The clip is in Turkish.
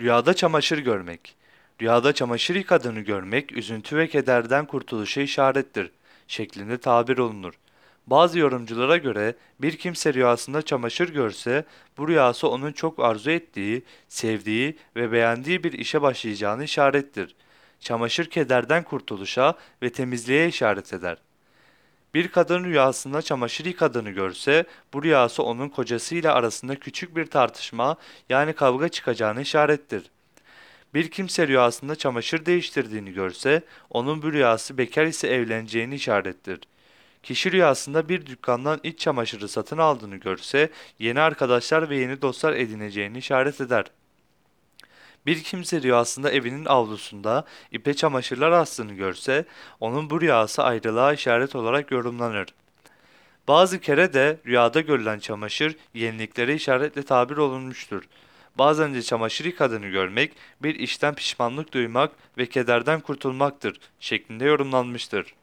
Rüyada çamaşır görmek. Rüyada çamaşır yıkadığını görmek, üzüntü ve kederden kurtuluşa işarettir şeklinde tabir olunur. Bazı yorumculara göre bir kimse rüyasında çamaşır görse, bu rüyası onun çok arzu ettiği, sevdiği ve beğendiği bir işe başlayacağını işarettir. Çamaşır kederden kurtuluşa ve temizliğe işaret eder. Bir kadın rüyasında çamaşır yıkadığını görse, bu rüyası onun kocasıyla arasında küçük bir tartışma yani kavga çıkacağını işarettir. Bir kimse rüyasında çamaşır değiştirdiğini görse, onun bu rüyası bekar ise evleneceğini işarettir. Kişi rüyasında bir dükkandan iç çamaşırı satın aldığını görse, yeni arkadaşlar ve yeni dostlar edineceğini işaret eder. Bir kimse rüyasında evinin avlusunda ipe çamaşırlar astığını görse, onun bu rüyası ayrılığa işaret olarak yorumlanır. Bazı kere de rüyada görülen çamaşır yeniliklere işaretle tabir olunmuştur. Bazen de çamaşır yıkadığını görmek, bir işten pişmanlık duymak ve kederden kurtulmaktır şeklinde yorumlanmıştır.